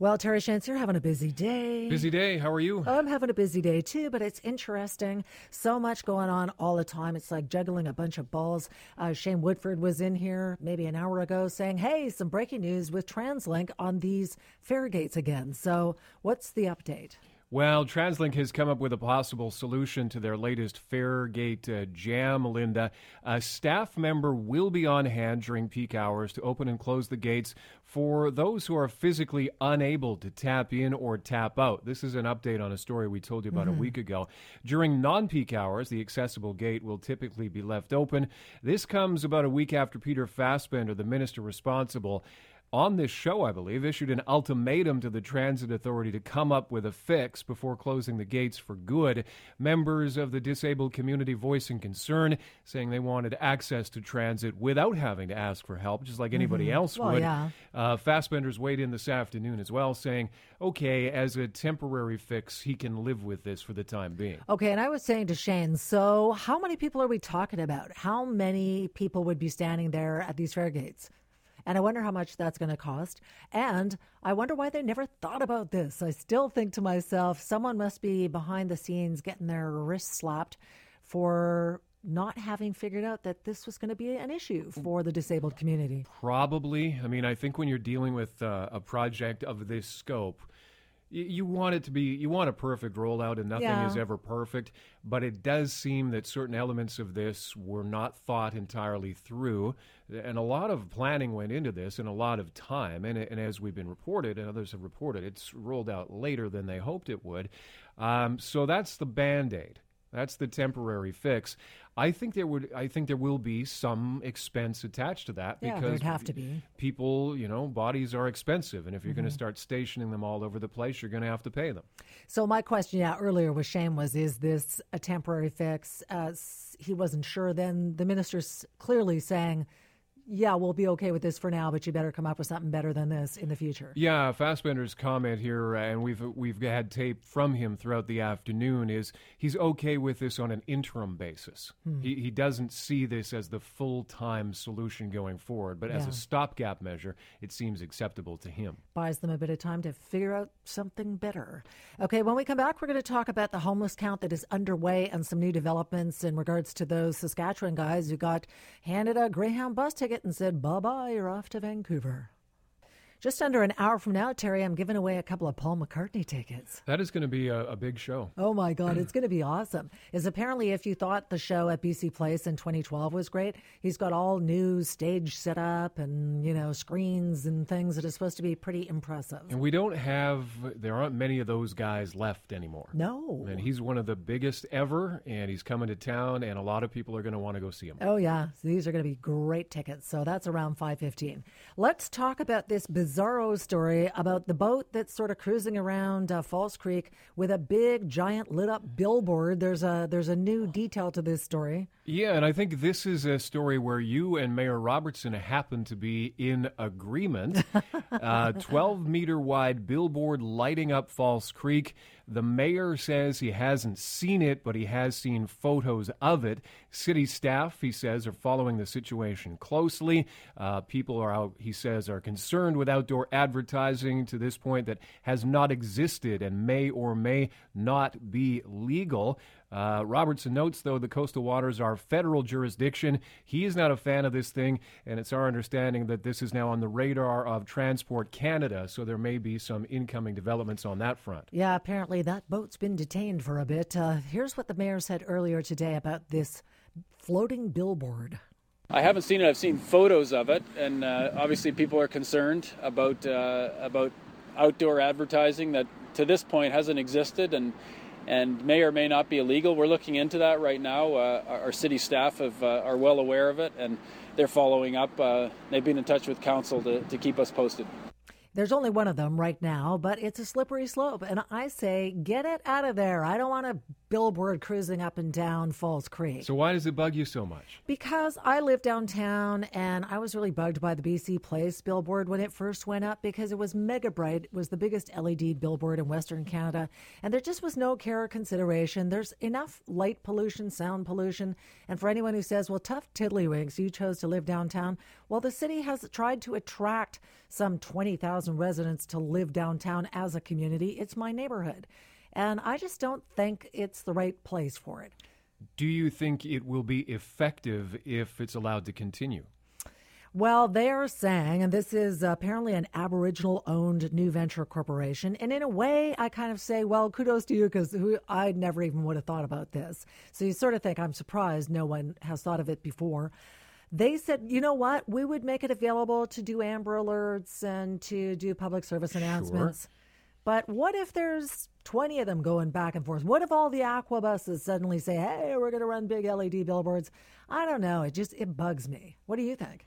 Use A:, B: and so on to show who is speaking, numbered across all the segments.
A: Well, Terry Schintz, you're having a busy day.
B: Busy day. How are you?
A: I'm having a busy day too, but it's interesting. So much going on all the time. It's like juggling a bunch of balls. Uh, Shane Woodford was in here maybe an hour ago saying, hey, some breaking news with TransLink on these fare gates again. So, what's the update?
B: Well, TransLink has come up with a possible solution to their latest fare gate uh, jam, Lynda. A staff member will be on hand during peak hours to open and close the gates for those who are physically unable to tap in or tap out. This is an update on a story we told you about mm-hmm. a week ago. During non peak hours, the accessible gate will typically be left open. This comes about a week after Peter Fassbender, the minister responsible, on this show, I believe, issued an ultimatum to the Transit Authority to come up with a fix before closing the gates for good. Members of the disabled community voicing concern, saying they wanted access to transit without having to ask for help, just like anybody mm-hmm. else
A: well,
B: would.
A: Yeah.
B: Uh, Fassbender's weighed in this afternoon as well, saying, okay, as a temporary fix, he can live with this for the time being.
A: Okay, and I was saying to Shane, so how many people are we talking about? How many people would be standing there at these fare gates? And I wonder how much that's going to cost. And I wonder why they never thought about this. I still think to myself, someone must be behind the scenes getting their wrists slapped for not having figured out that this was going to be an issue for the disabled community.
B: Probably. I mean, I think when you're dealing with uh, a project of this scope, you want it to be you want a perfect rollout and nothing
A: yeah.
B: is ever perfect but it does seem that certain elements of this were not thought entirely through. And a lot of planning went into this and a lot of time and, and as we've been reported and others have reported it's rolled out later than they hoped it would. Um, so that's the band-aid that's the temporary fix. I think there would I think there will be some expense attached to that
A: yeah,
B: because
A: there'd have to be.
B: people, you know, bodies are expensive and if you're mm-hmm. going to start stationing them all over the place, you're going to have to pay them.
A: So my question yeah earlier with Shane was is this a temporary fix? Uh, he wasn't sure then the minister's clearly saying yeah, we'll be okay with this for now, but you better come up with something better than this in the future.
B: Yeah, Fassbender's comment here, uh, and we've we've had tape from him throughout the afternoon, is he's okay with this on an interim basis. Hmm. He he doesn't see this as the full time solution going forward, but yeah. as a stopgap measure, it seems acceptable to him.
A: Buys them a bit of time to figure out something better. Okay, when we come back, we're going to talk about the homeless count that is underway and some new developments in regards to those Saskatchewan guys who got handed a Greyhound bus ticket and said, bye bye, you're off to Vancouver. Just under an hour from now, Terry, I'm giving away a couple of Paul McCartney tickets.
B: That is going to be a, a big show.
A: Oh my God, it's going to be awesome. Is apparently if you thought the show at BC Place in 2012 was great, he's got all new stage set up and you know screens and things that is supposed to be pretty impressive.
B: And we don't have, there aren't many of those guys left anymore.
A: No.
B: And he's one of the biggest ever, and he's coming to town, and a lot of people are going to want to go see him.
A: Oh yeah, these are going to be great tickets. So that's around 5:15. Let's talk about this bizarro story about the boat that's sort of cruising around uh, False Creek with a big, giant, lit up billboard. There's a there's a new detail to this story.
B: Yeah, and I think this is a story where you and Mayor Robertson happen to be in agreement. uh, Twelve meter wide billboard lighting up False Creek. The mayor says he hasn't seen it, but he has seen photos of it. City staff, he says, are following the situation closely. Uh, people are out, he says, are concerned with outdoor advertising to this point that has not existed and may or may not be legal. Uh, Robertson notes, though, the coastal waters are federal jurisdiction. He is not a fan of this thing, and it's our understanding that this is now on the radar of Transport Canada, so there may be some incoming developments on that front.
A: Yeah, apparently that boat's been detained for a bit. Uh, here's what the mayor said earlier today about this floating billboard.
C: I haven't seen it. I've seen photos of it, and uh, obviously people are concerned about uh, about outdoor advertising that to this point hasn't existed, and and may or may not be illegal. We're looking into that right now. Uh, our city staff have, uh, are well aware of it, and they're following up. Uh, they've been in touch with council to, to keep us posted.
A: There's only one of them right now, but it's a slippery slope. And I say, get it out of there. I don't want a billboard cruising up and down False Creek.
B: So why does it bug you so much?
A: Because I live downtown and I was really bugged by the BC Place billboard when it first went up because it was mega bright. It was the biggest LED billboard in Western Canada and there just was no care or consideration. There's enough light pollution, sound pollution, and for anyone who says, "Well, tough tiddlywinks, you chose to live downtown," well, the city has tried to attract some 20,000 residents to live downtown as a community. It's my neighborhood. And I just don't think it's the right place for it.
B: Do you think it will be effective if it's allowed to continue?
A: Well, they're saying, and this is apparently an Aboriginal owned new venture corporation. And in a way, I kind of say, well, kudos to you because I never even would have thought about this. So you sort of think, I'm surprised no one has thought of it before. They said, you know what? We would make it available to do Amber Alerts and to do public service announcements. Sure. But what if there's 20 of them going back and forth? What if all the aqua buses suddenly say, hey, we're going to run big LED billboards? I don't know. It just, it bugs me. What do you think?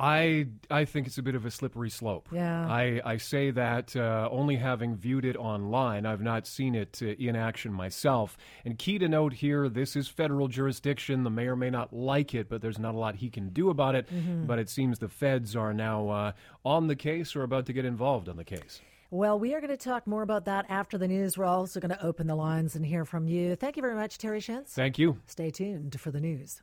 B: I I think it's a bit of a slippery slope.
A: Yeah.
B: I, I say that uh, only having viewed it online. I've not seen it uh, in action myself. And key to note here, this is federal jurisdiction. The mayor may not like it, but there's not a lot he can do about it. Mm-hmm. But it seems the feds are now uh, on the case or about to get involved on the case.
A: Well, we are going to talk more about that after the news. We're also going to open the lines and hear from you. Thank you very much, Terry Schintz.
B: Thank you.
A: Stay tuned for the news.